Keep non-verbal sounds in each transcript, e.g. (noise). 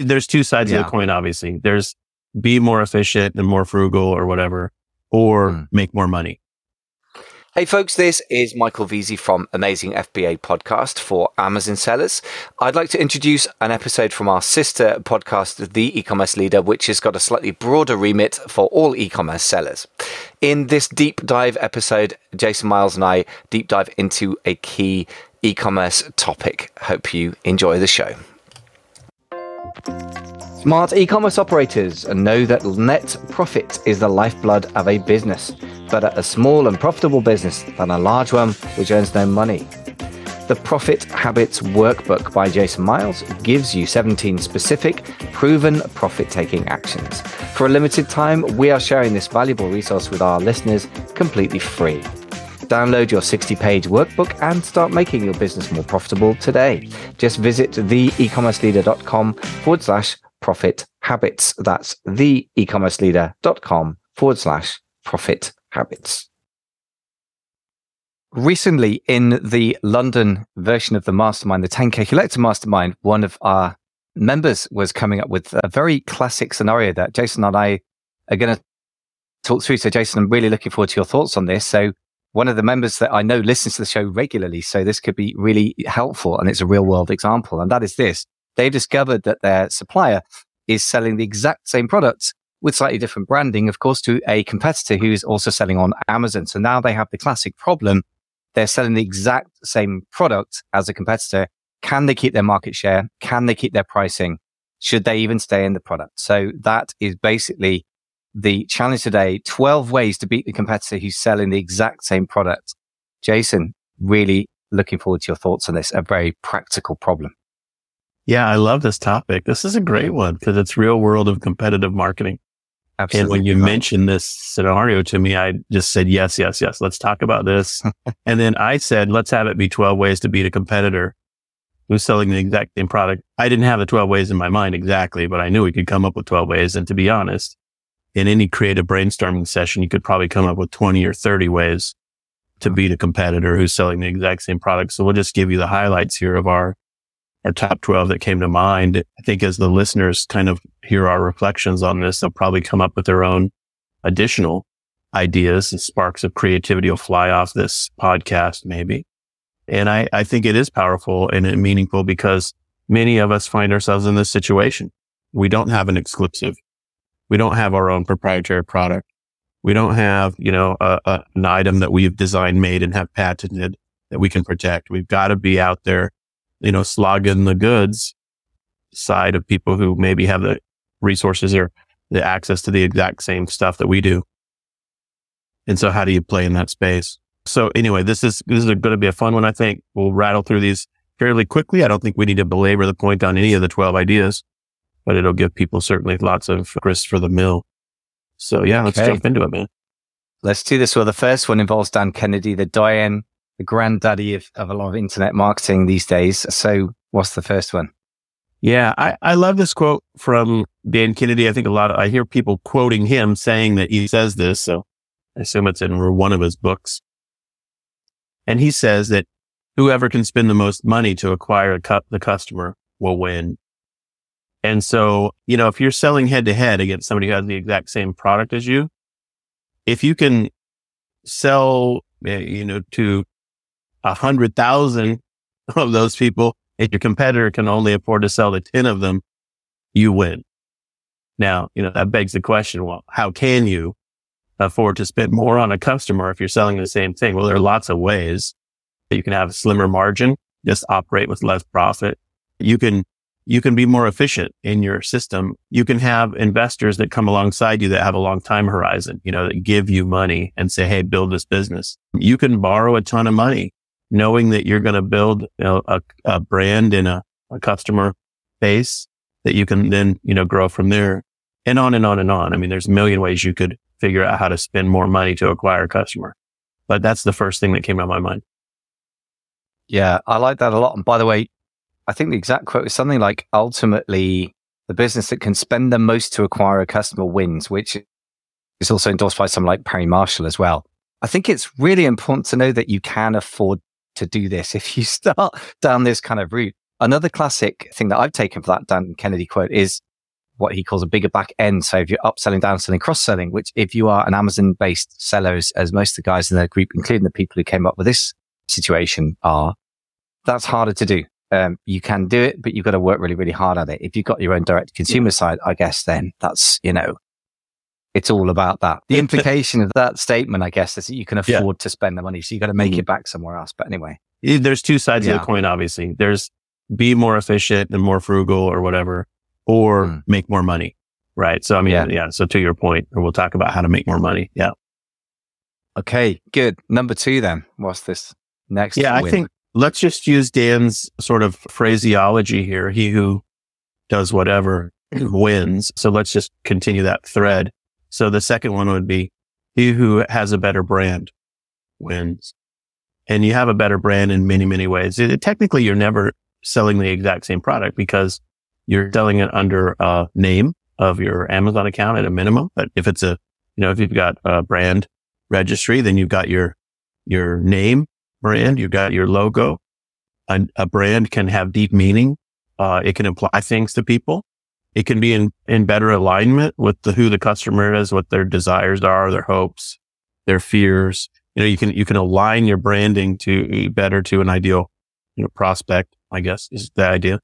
there's two sides Yeah. of the coin, obviously. There's be more efficient and more frugal or whatever, or Mm. make more money. Hey folks, this is Michael Veazey from Amazing FBA Podcast for Amazon sellers. I'd like to introduce an episode from our sister podcast, The E-commerce Leader, which has got a slightly broader remit for all e-commerce sellers. In this deep dive episode, Jason Miles and I deep dive into a key e-commerce topic. Hope you enjoy the show. Smart e-commerce operators know that net profit is the lifeblood of a business. Better a small and profitable business than a large one which earns no money. The Profit Habits Workbook by Jason Miles gives you 17 specific, proven profit taking actions. For a limited time, we are sharing this valuable resource with our listeners completely free. Download your 60 page workbook and start making your business more profitable today. Just visit theecommerceleader.com forward slash profit habits. That's theecommerceleader.com forward slash profit habits. Recently, in the London version of the mastermind, the 10K Collector Mastermind, one of our members was coming up with a very classic scenario that Jason and I are going to talk through. So, Jason, I'm really looking forward to your thoughts on this. So, one of the members that I know listens to the show regularly. So, this could be really helpful. And it's a real world example. And that is this they've discovered that their supplier is selling the exact same products with slightly different branding, of course, to a competitor who is also selling on Amazon. So now they have the classic problem. They're selling the exact same product as a competitor. Can they keep their market share? Can they keep their pricing? Should they even stay in the product? So that is basically the challenge today. 12 ways to beat the competitor who's selling the exact same product. Jason, really looking forward to your thoughts on this. A very practical problem. Yeah, I love this topic. This is a great one because it's real world of competitive marketing. Absolutely. And when you right. mentioned this scenario to me, I just said, yes, yes, yes. Let's talk about this. (laughs) and then I said, let's have it be 12 ways to beat a competitor who's selling the exact same product. I didn't have the 12 ways in my mind exactly, but I knew we could come up with 12 ways. And to be honest, in any creative brainstorming session, you could probably come up with 20 or 30 ways to beat a competitor who's selling the exact same product. So we'll just give you the highlights here of our our top 12 that came to mind. I think as the listeners kind of hear our reflections on this, they'll probably come up with their own additional ideas and sparks of creativity will fly off this podcast, maybe. And I, I think it is powerful and meaningful because many of us find ourselves in this situation. We don't have an exclusive. We don't have our own proprietary product. We don't have, you know, a, a, an item that we've designed, made and have patented that we can protect. We've got to be out there you know, slogging the goods side of people who maybe have the resources or the access to the exact same stuff that we do. And so how do you play in that space? So anyway, this is, this is going to be a fun one. I think we'll rattle through these fairly quickly. I don't think we need to belabor the point on any of the 12 ideas, but it'll give people certainly lots of grist for the mill. So yeah, let's Okay. jump into it, man. Let's do this. Well, the first one involves Dan Kennedy, the doyen, the granddaddy of, of a lot of internet marketing these days. So what's the first one? Yeah, I, I love this quote from Dan Kennedy. I think a lot of, I hear people quoting him saying that he says this. So I assume it's in one of his books. And he says that whoever can spend the most money to acquire a cu- the customer will win. And so, you know, if you're selling head to head against somebody who has the exact same product as you, if you can sell, eh, you know, to a hundred thousand (laughs) of those people, if your competitor can only afford to sell to 10 of them, you win. Now, you know, that begs the question, well, how can you afford to spend more on a customer if you're selling the same thing? Well, there are lots of ways that you can have a slimmer margin, just operate with less profit. You can, you can be more efficient in your system. You can have investors that come alongside you that have a long time horizon, you know, that give you money and say, Hey, build this business. You can borrow a ton of money knowing that you're going to build you know, a, a brand and a, a customer base that you can then, you know, grow from there and on and on and on. I mean, there's a million ways you could figure out how to spend more money to acquire a customer, but that's the first thing that came to my mind. Yeah, I like that a lot. And by the way, I think the exact quote is something like ultimately the business that can spend the most to acquire a customer wins, which is also endorsed by someone like Perry Marshall as well. I think it's really important to know that you can afford to do this if you (laughs) start down this kind of route. another classic thing that I've taken for that Dan Kennedy quote is what he calls a bigger back end. So if you're upselling, downselling, cross selling, which if you are an Amazon based seller, as, as most of the guys in the group, including the people who came up with this situation are, that's harder to do. Um, you can do it, but you've got to work really, really hard at it. If you've got your own direct consumer yeah. side, I guess then that's, you know, it's all about that. The implication of that statement, I guess, is that you can afford yeah. to spend the money. So you've got to make mm-hmm. it back somewhere else. But anyway, there's two sides yeah. of the coin, obviously. There's be more efficient and more frugal or whatever, or mm. make more money. Right. So, I mean, yeah. yeah. So to your point, we'll talk about how to make more money. Yeah. Okay. Good. Number two, then. What's this next? Yeah. Win? I think let's just use Dan's sort of phraseology here. He who does whatever (clears throat) wins. So let's just continue that thread. So the second one would be he who has a better brand wins. And you have a better brand in many, many ways. It, technically, you're never selling the exact same product because you're selling it under a name of your Amazon account at a minimum. But if it's a, you know, if you've got a brand registry, then you've got your, your name brand, you've got your logo. A, a brand can have deep meaning. Uh, it can imply things to people. It can be in, in better alignment with the, who the customer is, what their desires are, their hopes, their fears. You know, you can, you can align your branding to better to an ideal, you know, prospect, I guess is the idea.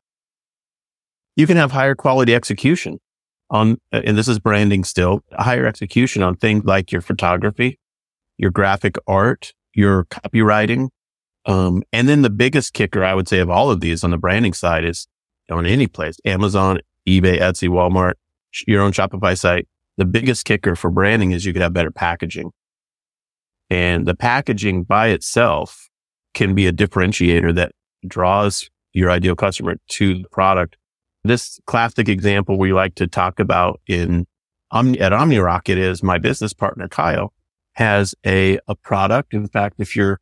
You can have higher quality execution on, and this is branding still, higher execution on things like your photography, your graphic art, your copywriting. Um, and then the biggest kicker I would say of all of these on the branding side is on any place, Amazon, eBay, Etsy, Walmart, your own Shopify site, the biggest kicker for branding is you could have better packaging. And the packaging by itself can be a differentiator that draws your ideal customer to the product. This classic example we like to talk about in Omni, at OmniRocket is my business partner, Kyle, has a, a product. In fact, if you're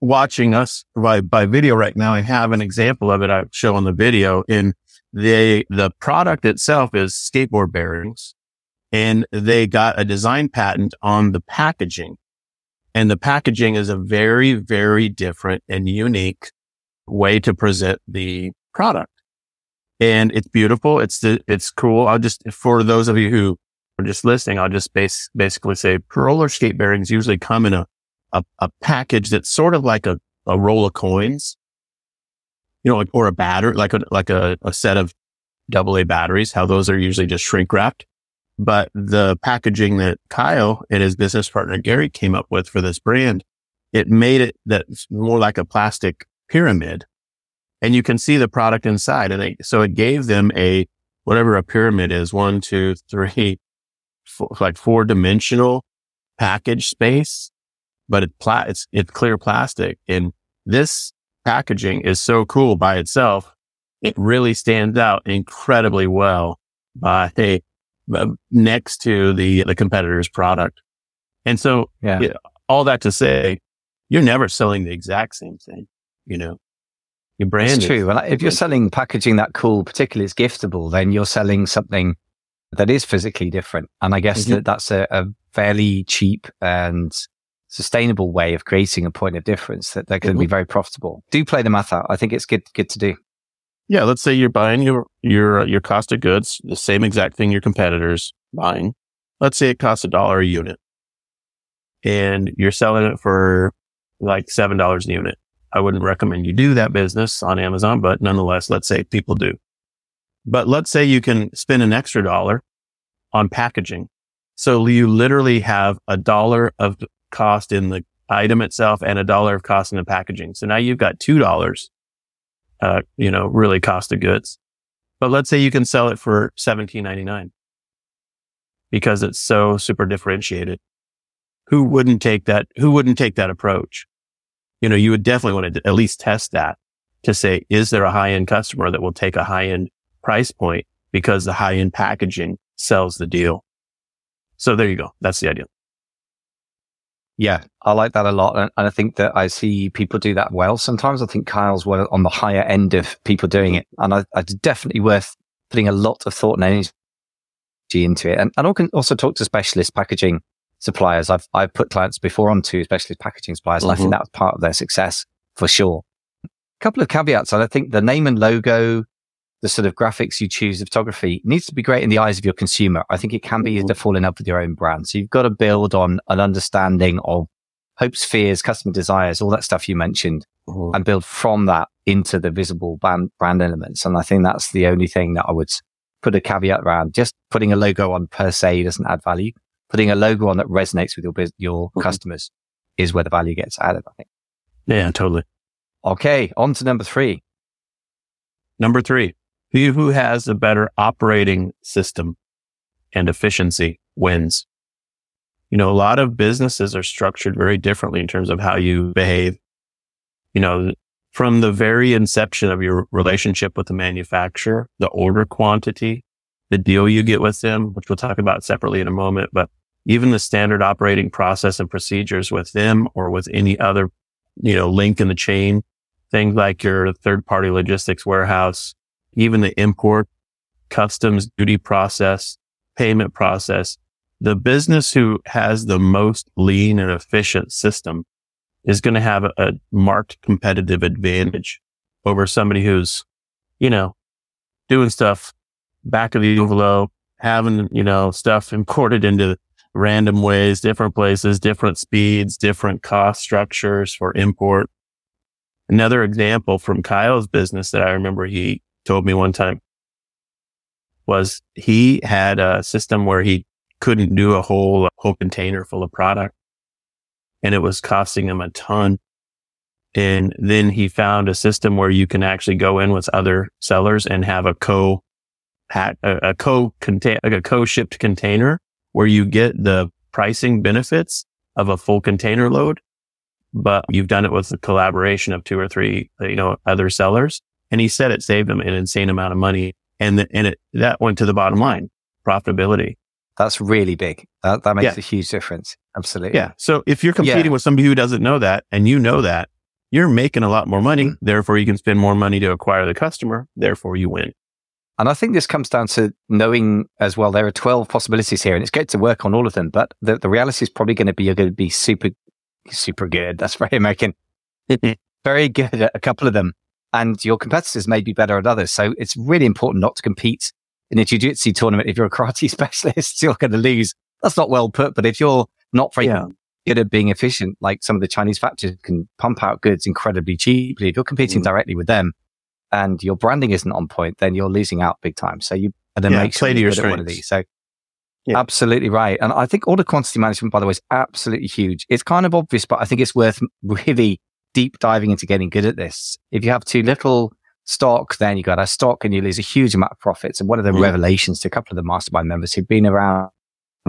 watching us by, by video right now, I have an example of it I show on the video in they, the product itself is skateboard bearings and they got a design patent on the packaging. And the packaging is a very, very different and unique way to present the product. And it's beautiful. It's, it's cool. I'll just, for those of you who are just listening, I'll just base, basically say roller skate bearings usually come in a, a, a package that's sort of like a, a roll of coins you know, like, or a batter, like a, like a, a set of double A batteries, how those are usually just shrink wrapped. But the packaging that Kyle and his business partner Gary came up with for this brand, it made it that's more like a plastic pyramid and you can see the product inside. And they, so it gave them a, whatever a pyramid is, one, two, three, four, like four dimensional package space, but it pla- it's, it's clear plastic. And this packaging is so cool by itself. It really stands out incredibly well by hey, next to the, the competitor's product. And so yeah. all that to say, you're never selling the exact same thing, you know, your brand. It's true. Well, if you're selling packaging that cool, particularly it's giftable, then you're selling something that is physically different. And I guess mm-hmm. that that's a, a fairly cheap and sustainable way of creating a point of difference that they're going to mm-hmm. be very profitable. Do play the math out. I think it's good, good to do. Yeah. Let's say you're buying your, your, your cost of goods, the same exact thing your competitors buying. Let's say it costs a dollar a unit and you're selling it for like $7 a unit. I wouldn't recommend you do that business on Amazon, but nonetheless, let's say people do. But let's say you can spend an extra dollar on packaging. So you literally have a dollar of cost in the item itself and a dollar of cost in the packaging. So now you've got two dollars, uh, you know, really cost of goods. But let's say you can sell it for seventeen ninety nine because it's so super differentiated. Who wouldn't take that? Who wouldn't take that approach? You know, you would definitely want to at least test that to say, is there a high end customer that will take a high end price point because the high end packaging sells the deal? So there you go. That's the idea. Yeah, I like that a lot. And, I think that I see people do that well. Sometimes I think Kyle's well on the higher end of people doing it. And I, it's definitely worth putting a lot of thought and energy into it. And, and I can also talk to specialist packaging suppliers. I've, I've put clients before onto specialist packaging suppliers. Mm-hmm. And I think mm-hmm. that was part of their success for sure. A couple of caveats. And I think the name and logo, the sort of graphics you choose, the photography needs to be great in the eyes of your consumer. I think it can be mm-hmm. to fall in love with your own brand. So you've got to build on an understanding of hopes, fears, customer desires, all that stuff you mentioned, mm-hmm. and build from that into the visible brand, brand elements. And I think that's the only thing that I would put a caveat around. Just putting a logo on per se doesn't add value. Putting a logo on that resonates with your your mm-hmm. customers is where the value gets added. I think. Yeah, totally. Okay, on to number three. Number three, who has a better operating system and efficiency wins. You know, a lot of businesses are structured very differently in terms of how you behave. You know, from the very inception of your relationship with the manufacturer, the order quantity, the deal you get with them, which we'll talk about separately in a moment, but even the standard operating process and procedures with them or with any other, you know, link in the chain, things like your third party logistics warehouse, even the import customs duty process, payment process, the business who has the most lean and efficient system is going to have a, a marked competitive advantage over somebody who's, you know, doing stuff back of the envelope, having, you know, stuff imported into random ways, different places, different speeds, different cost structures for import. Another example from Kyle's business that I remember he told me one time was he had a system where he couldn't do a whole, whole container full of product and it was costing him a ton. And then he found a system where you can actually go in with other sellers and have a co a, a co contain, like a co shipped container where you get the pricing benefits of a full container load, but you've done it with the collaboration of two or three, you know, other sellers. And he said it saved him an insane amount of money. And, the, and it, that went to the bottom line profitability. That's really big. That, that makes yeah. a huge difference. Absolutely. Yeah. So if you're competing yeah. with somebody who doesn't know that and you know that, you're making a lot more money. Mm-hmm. Therefore, you can spend more money to acquire the customer. Therefore, you win. And I think this comes down to knowing as well, there are 12 possibilities here and it's great to work on all of them. But the, the reality is probably going to be, you're going to be super, super good. That's very American. (laughs) very good at a couple of them. And your competitors may be better at others. So it's really important not to compete in a jiu-jitsu tournament, if you're a karate (laughs) specialist, you're going to lose. That's not well put. But if you're not very yeah. good at being efficient, like some of the Chinese factories can pump out goods incredibly cheaply, if you're competing mm. directly with them and your branding isn't on point, then you're losing out big time. So you better yeah, make sure you are one of these. So yeah. absolutely right. And I think order quantity management, by the way, is absolutely huge. It's kind of obvious, but I think it's worth (laughs) really deep diving into getting good at this. If you have too little stock, then you got a stock and you lose a huge amount of profits. And one of the mm. revelations to a couple of the mastermind members who've been around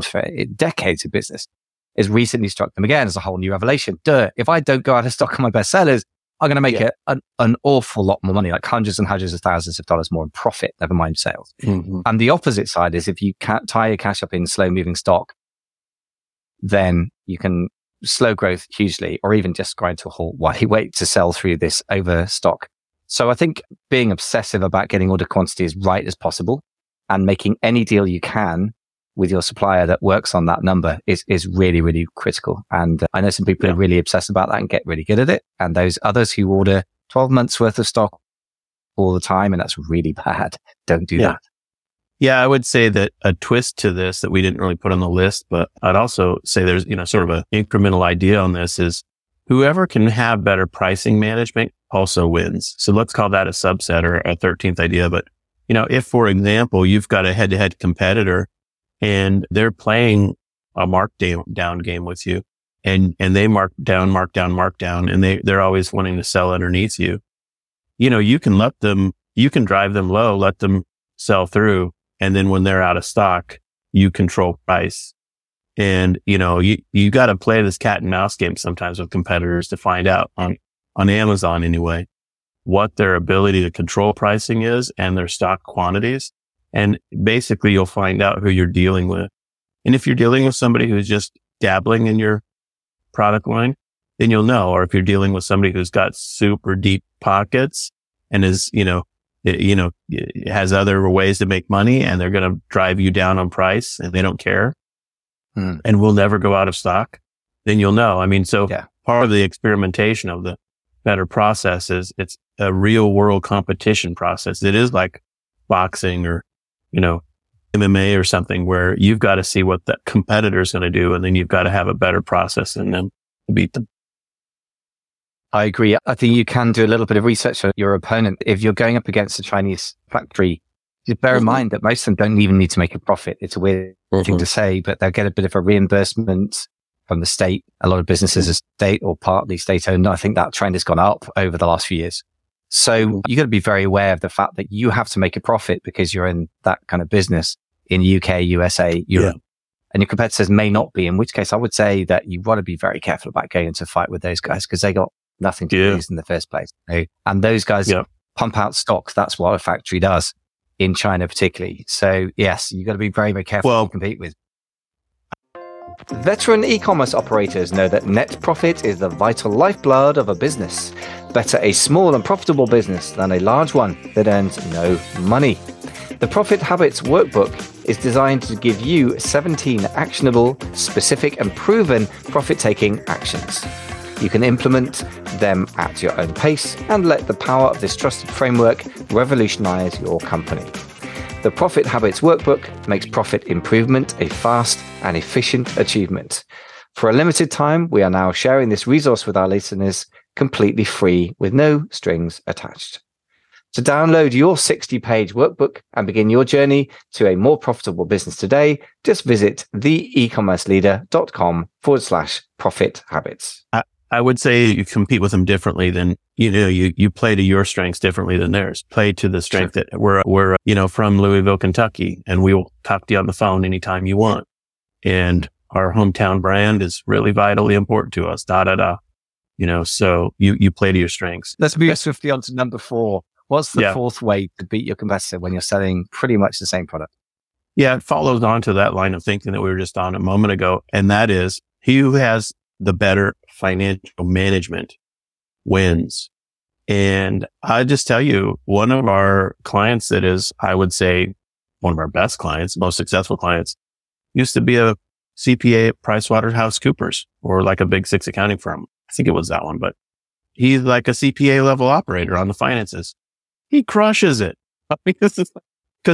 for decades of business is recently struck them again as a whole new revelation. Duh, if I don't go out of stock on my best sellers, I'm going to make yeah. it an, an, awful lot more money, like hundreds and hundreds of thousands of dollars more in profit, never mind sales. Mm-hmm. And the opposite side is if you tie your cash up in slow moving stock, then you can slow growth hugely or even just grind to a halt while you wait to sell through this overstock so I think being obsessive about getting order quantity as right as possible and making any deal you can with your supplier that works on that number is, is really, really critical. And uh, I know some people yeah. are really obsessed about that and get really good at it. And those others who order 12 months worth of stock all the time, and that's really bad. Don't do yeah. that. Yeah, I would say that a twist to this that we didn't really put on the list, but I'd also say there's, you know, sort of an incremental idea on this is whoever can have better pricing management also wins. So let's call that a subset or a 13th idea. But, you know, if, for example, you've got a head to head competitor and they're playing a markdown down game with you and, and they mark down, mark down, mark down, and they, they're always wanting to sell underneath you. You know, you can let them, you can drive them low, let them sell through. And then when they're out of stock, you control price and, you know, you, you got to play this cat and mouse game sometimes with competitors to find out on, on Amazon anyway, what their ability to control pricing is and their stock quantities. And basically you'll find out who you're dealing with. And if you're dealing with somebody who's just dabbling in your product line, then you'll know. Or if you're dealing with somebody who's got super deep pockets and is, you know, you know, has other ways to make money and they're going to drive you down on price and they don't care mm. and will never go out of stock, then you'll know. I mean, so yeah. part of the experimentation of the better processes. It's a real world competition process. It is like boxing or, you know, MMA or something where you've got to see what the competitor is going to do. And then you've got to have a better process them to beat them. I agree. I think you can do a little bit of research on your opponent. If you're going up against a Chinese factory, just bear in mm-hmm. mind that most of them don't even need to make a profit. It's a weird mm-hmm. thing to say, but they'll get a bit of a reimbursement from the state. A lot of businesses are state or partly state owned. I think that trend has gone up over the last few years. So mm-hmm. you got to be very aware of the fact that you have to make a profit because you're in that kind of business in UK, USA, Europe. Yeah. And your competitors may not be, in which case I would say that you want to be very careful about going into a fight with those guys because they got nothing to yeah. lose in the first place. And those guys yeah. pump out stocks. That's what a factory does in China, particularly. So yes, you've got to be very, very careful well, to compete with. Veteran e-commerce operators know that net profit is the vital lifeblood of a business. Better a small and profitable business than a large one that earns no money. The Profit Habits Workbook is designed to give you 17 actionable, specific, and proven profit taking actions. You can implement them at your own pace and let the power of this trusted framework revolutionize your company. The Profit Habits Workbook makes profit improvement a fast and efficient achievement. For a limited time, we are now sharing this resource with our listeners completely free with no strings attached. To download your 60 page workbook and begin your journey to a more profitable business today, just visit theecommerceleader.com forward slash profit habits. Uh, I would say you compete with them differently than, you know, you, you play to your strengths differently than theirs. Play to the strength sure. that we're, we're, you know, from Louisville, Kentucky, and we will talk to you on the phone anytime you want. And our hometown brand is really vitally important to us. Da, da, da. You know, so you, you play to your strengths. Let's move swiftly on to number four. What's the yeah. fourth way to beat your competitor when you're selling pretty much the same product? Yeah, it follows on to that line of thinking that we were just on a moment ago. And that is he who has the better financial management wins. And I just tell you, one of our clients that is, I would say, one of our best clients, most successful clients, used to be a CPA at PricewaterhouseCoopers or like a big six accounting firm. I think it was that one, but he's like a CPA level operator on the finances. He crushes it (laughs) because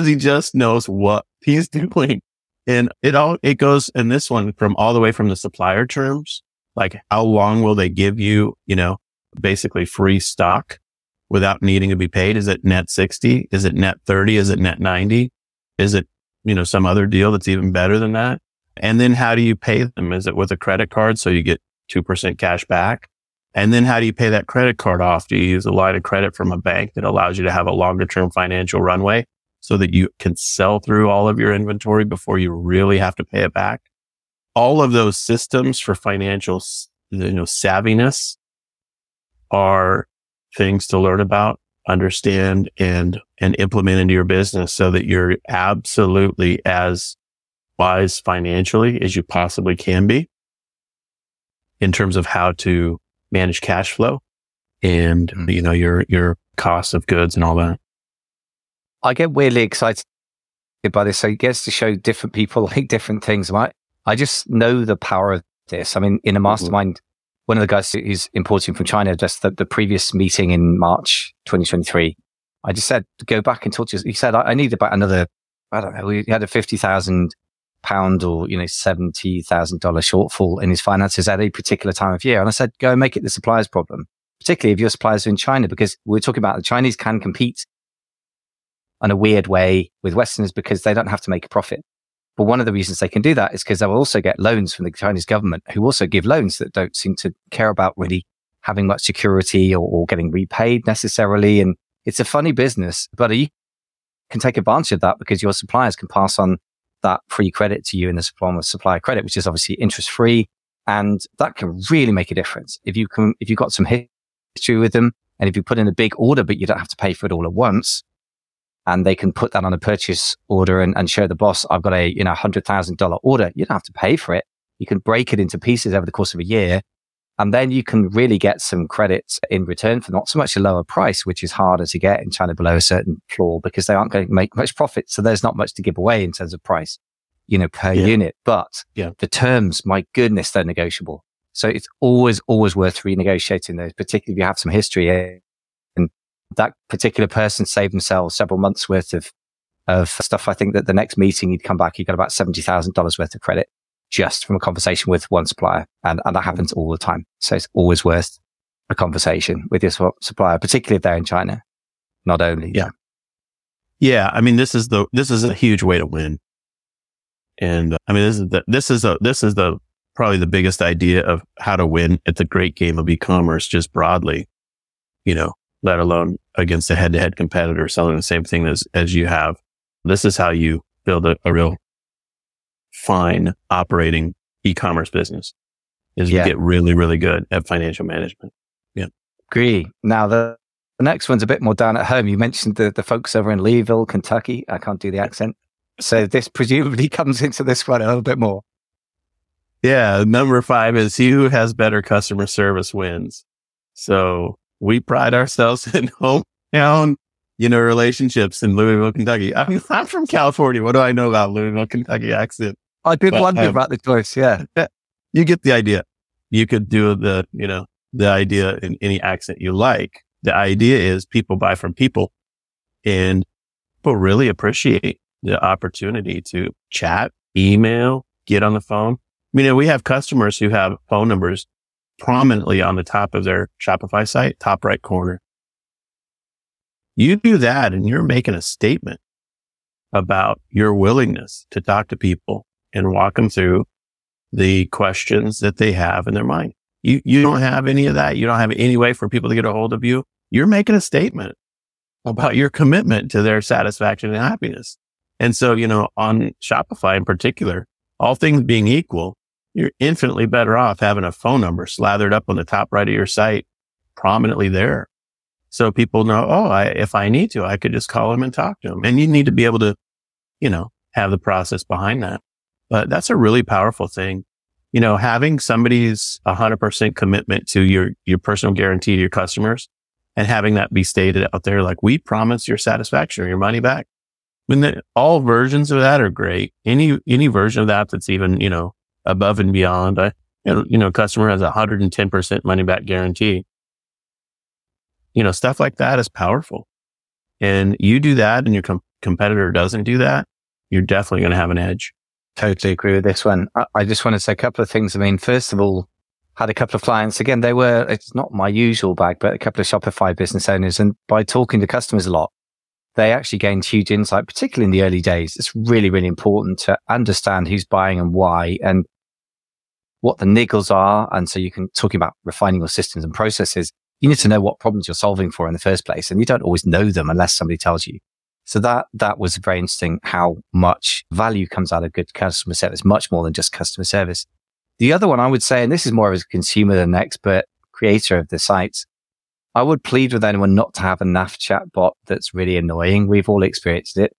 he just knows what he's (laughs) doing. And it all, it goes in this one from all the way from the supplier terms like how long will they give you, you know, basically free stock without needing to be paid? Is it net 60? Is it net 30? Is it net 90? Is it, you know, some other deal that's even better than that? And then how do you pay them? Is it with a credit card? So you get 2% cash back. And then how do you pay that credit card off? Do you use a line of credit from a bank that allows you to have a longer term financial runway so that you can sell through all of your inventory before you really have to pay it back? All of those systems for financial, you know, savviness are things to learn about, understand and, and implement into your business so that you're absolutely as wise financially as you possibly can be in terms of how to manage cash flow and, mm-hmm. you know, your, your cost of goods and all that. I get weirdly excited by this. So it gets to show different people (laughs) like different things, right? I just know the power of this. I mean, in a mm-hmm. mastermind, one of the guys who's importing from China, just the, the previous meeting in March 2023, I just said, go back and talk to you. He said, I, I need about another, I don't know, we had a 50,000 pound or, you know, $70,000 shortfall in his finances at a particular time of year. And I said, go and make it the supplier's problem, particularly if your suppliers are in China, because we're talking about the Chinese can compete in a weird way with Westerners because they don't have to make a profit. But one of the reasons they can do that is because they will also get loans from the Chinese government, who also give loans that don't seem to care about really having much security or, or getting repaid necessarily. And it's a funny business, but you can take advantage of that because your suppliers can pass on that free credit to you in the form of supplier credit, which is obviously interest free. And that can really make a difference. If you can, if you've got some history with them and if you put in a big order, but you don't have to pay for it all at once, and they can put that on a purchase order and, and show the boss, I've got a, you know, hundred thousand dollar order. You don't have to pay for it. You can break it into pieces over the course of a year. And then you can really get some credits in return for not so much a lower price, which is harder to get in China below a certain floor because they aren't going to make much profit. So there's not much to give away in terms of price, you know, per yeah. unit. But yeah. the terms, my goodness, they're negotiable. So it's always, always worth renegotiating those, particularly if you have some history and that particular person saved themselves several months worth of, of stuff. I think that the next meeting he'd come back, he got about $70,000 worth of credit just from a conversation with one supplier. And, and that happens all the time. So it's always worth a conversation with your supplier, particularly if they're in China. Not only. Yeah. Yeah. I mean, this is the, this is a huge way to win. And uh, I mean, this is the, this is a, this is the, probably the biggest idea of how to win at the great game of e-commerce just broadly, you know, let alone against a head to head competitor selling the same thing as, as you have. This is how you build a, a real fine operating e-commerce business is yeah. get really, really good at financial management. Yeah. Agree. Now the, the next one's a bit more down at home. You mentioned the, the folks over in Louisville, Kentucky. I can't do the accent. So this presumably (laughs) comes into this one a little bit more. Yeah. Number five is he who has better customer service wins. So we pride ourselves (laughs) in hometown, you know, relationships in Louisville, Kentucky. I mean, I'm from California. What do I know about Louisville, Kentucky accent? I did but, wonder um, about the choice. Yeah. You get the idea. You could do the, you know, the idea in any accent you like. The idea is people buy from people and people really appreciate the opportunity to chat, email, get on the phone. I mean, we have customers who have phone numbers prominently on the top of their Shopify site, top right corner. You do that and you're making a statement about your willingness to talk to people and walk them through the questions that they have in their mind. You, you don't have any of that. You don't have any way for people to get a hold of you. You're making a statement about your commitment to their satisfaction and happiness. And so, you know, on Shopify in particular, all things being equal, you're infinitely better off having a phone number slathered up on the top right of your site, prominently there. So people know, oh, I, if I need to, I could just call them and talk to them. And you need to be able to, you know, have the process behind that. But that's a really powerful thing. You know, having somebody's 100% commitment to your, your personal guarantee to your customers and having that be stated out there, like we promise your satisfaction or your money back. When the, all versions of that are great. Any, any version of that that's even, you know, above and beyond. I, you know, customer has a 110% money back guarantee. You know, stuff like that is powerful. And you do that and your com- competitor doesn't do that, you're definitely going to have an edge. Totally agree with this one. I, I just want to say a couple of things. I mean, first of all, had a couple of clients. Again, they were, it's not my usual bag, but a couple of Shopify business owners. And by talking to customers a lot, they actually gained huge insight, particularly in the early days. It's really, really important to understand who's buying and why and what the niggles are. And so you can talk about refining your systems and processes. You need to know what problems you're solving for in the first place. And you don't always know them unless somebody tells you. So that, that was very interesting how much value comes out of good customer service, much more than just customer service. The other one I would say, and this is more of a consumer than an expert creator of the sites, I would plead with anyone not to have a NAF chat bot that's really annoying. We've all experienced it.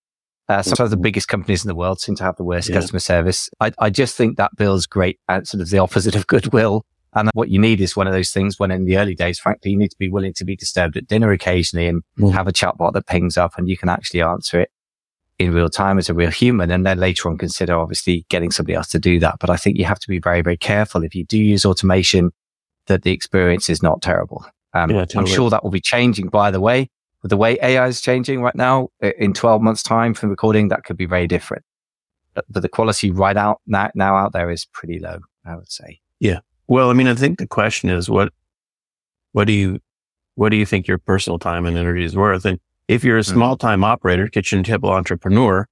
Uh, sometimes the biggest companies in the world seem to have the worst yeah. customer service. I, I, just think that builds great and sort of the opposite (laughs) of goodwill. And what you need is one of those things when in the early days, frankly, you need to be willing to be disturbed at dinner occasionally and mm. have a chatbot that pings up and you can actually answer it in real time as a real human. And then later on consider obviously getting somebody else to do that. But I think you have to be very, very careful if you do use automation that the experience is not terrible. Um, yeah, totally. I'm sure that will be changing by the way. With the way AI is changing right now, in 12 months time from recording, that could be very different. But, but the quality right out now, now out there is pretty low, I would say. Yeah. Well, I mean, I think the question is what, what do you, what do you think your personal time and energy is worth? And if you're a mm-hmm. small time operator, kitchen table entrepreneur,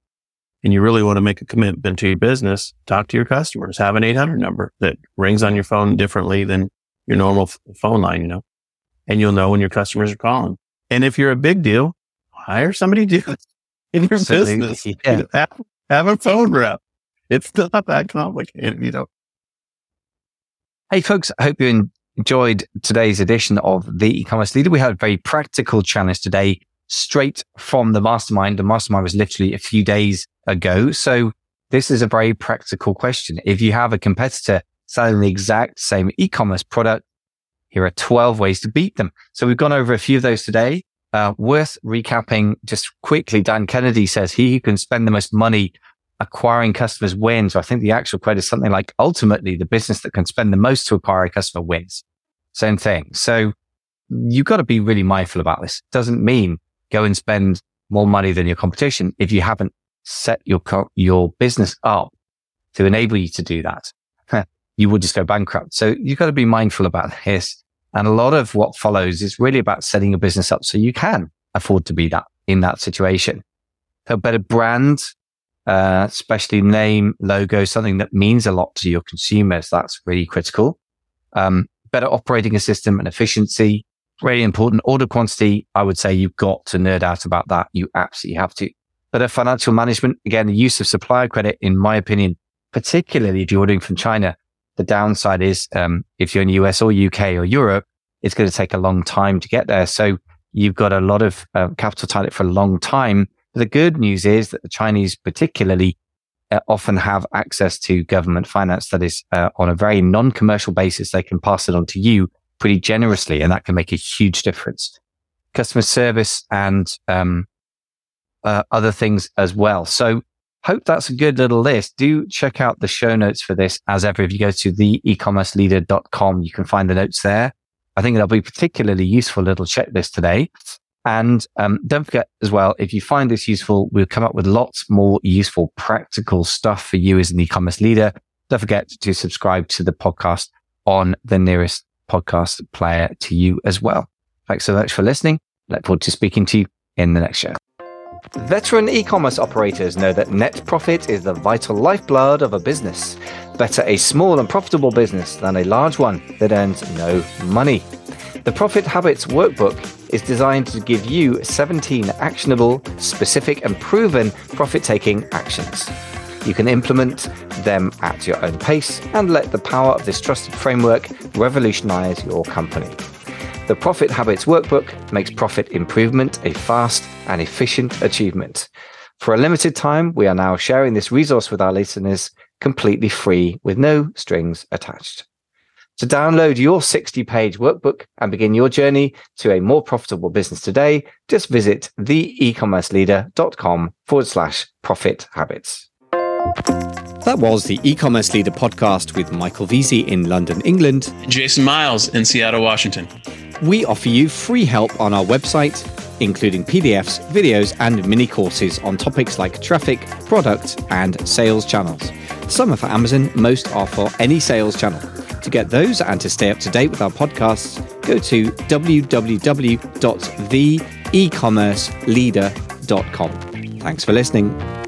and you really want to make a commitment to your business, talk to your customers, have an 800 number that rings on your phone differently than your normal f- phone line, you know, and you'll know when your customers are calling. And if you're a big deal, hire somebody to do it in your Absolutely. business. (laughs) Yeah. (laughs) Have, have a phone rep. It's not that complicated, you know. Hey, folks, I hope you enjoyed today's edition of The E-Commerce Leader. We had a very practical challenge today, straight from the mastermind. The mastermind was literally a few days ago. So this is a very practical question. If you have a competitor selling the exact same e-commerce product, here are 12 ways to beat them. So we've gone over a few of those today. Uh, worth recapping just quickly. Dan Kennedy says he who can spend the most money acquiring customers wins. I think the actual quote is something like ultimately the business that can spend the most to acquire a customer wins. Same thing. So you've got to be really mindful about this. Doesn't mean go and spend more money than your competition if you haven't set your, co- your business up to enable you to do that. (laughs) you will just go bankrupt. So you've got to be mindful about (laughs) this. And a lot of what follows is really about setting your business up so you can afford to be that in that situation. A better brand, uh, especially name, logo, something that means a lot to your consumers. That's really critical. Um, better operating a system and efficiency, really important. Order quantity, I would say you've got to nerd out about that. You absolutely have to. Better financial management, again, the use of supplier credit, in my opinion, particularly if you're ordering from China, the downside is um, if you're in the US or UK or Europe, it's going to take a long time to get there. So you've got a lot of uh, capital tied up for a long time. But the good news is that the Chinese particularly uh, often have access to government finance that is uh, on a very non-commercial basis. They can pass it on to you pretty generously, and that can make a huge difference. Customer service and um, uh, other things as well. So hope that's a good little list. Do check out the show notes for this. As ever, if you go to the ecommerceleader.com, you can find the notes there. I think that'll be particularly useful little checklist today. And um, don't forget as well, if you find this useful, we'll come up with lots more useful, practical stuff for you as an e-commerce leader. Don't forget to subscribe to the podcast on the nearest podcast player to you as well. Thanks so much for listening. Look forward to speaking to you in the next show. Veteran e commerce operators know that net profit is the vital lifeblood of a business. Better a small and profitable business than a large one that earns no money. The Profit Habits Workbook is designed to give you 17 actionable, specific, and proven profit taking actions. You can implement them at your own pace and let the power of this trusted framework revolutionize your company. The Profit Habits Workbook makes profit improvement a fast and efficient achievement. For a limited time, we are now sharing this resource with our listeners completely free with no strings attached. To download your 60 page workbook and begin your journey to a more profitable business today, just visit theecommerceleader.com forward slash profit habits. That was the e-commerce leader podcast with Michael Veazey in London, England. Jason Miles in Seattle, Washington. We offer you free help on our website, including PDFs, videos, and mini courses on topics like traffic, product, and sales channels. Some are for Amazon, most are for any sales channel. To get those and to stay up to date with our podcasts, go to www.theecommerceleader.com. Thanks for listening.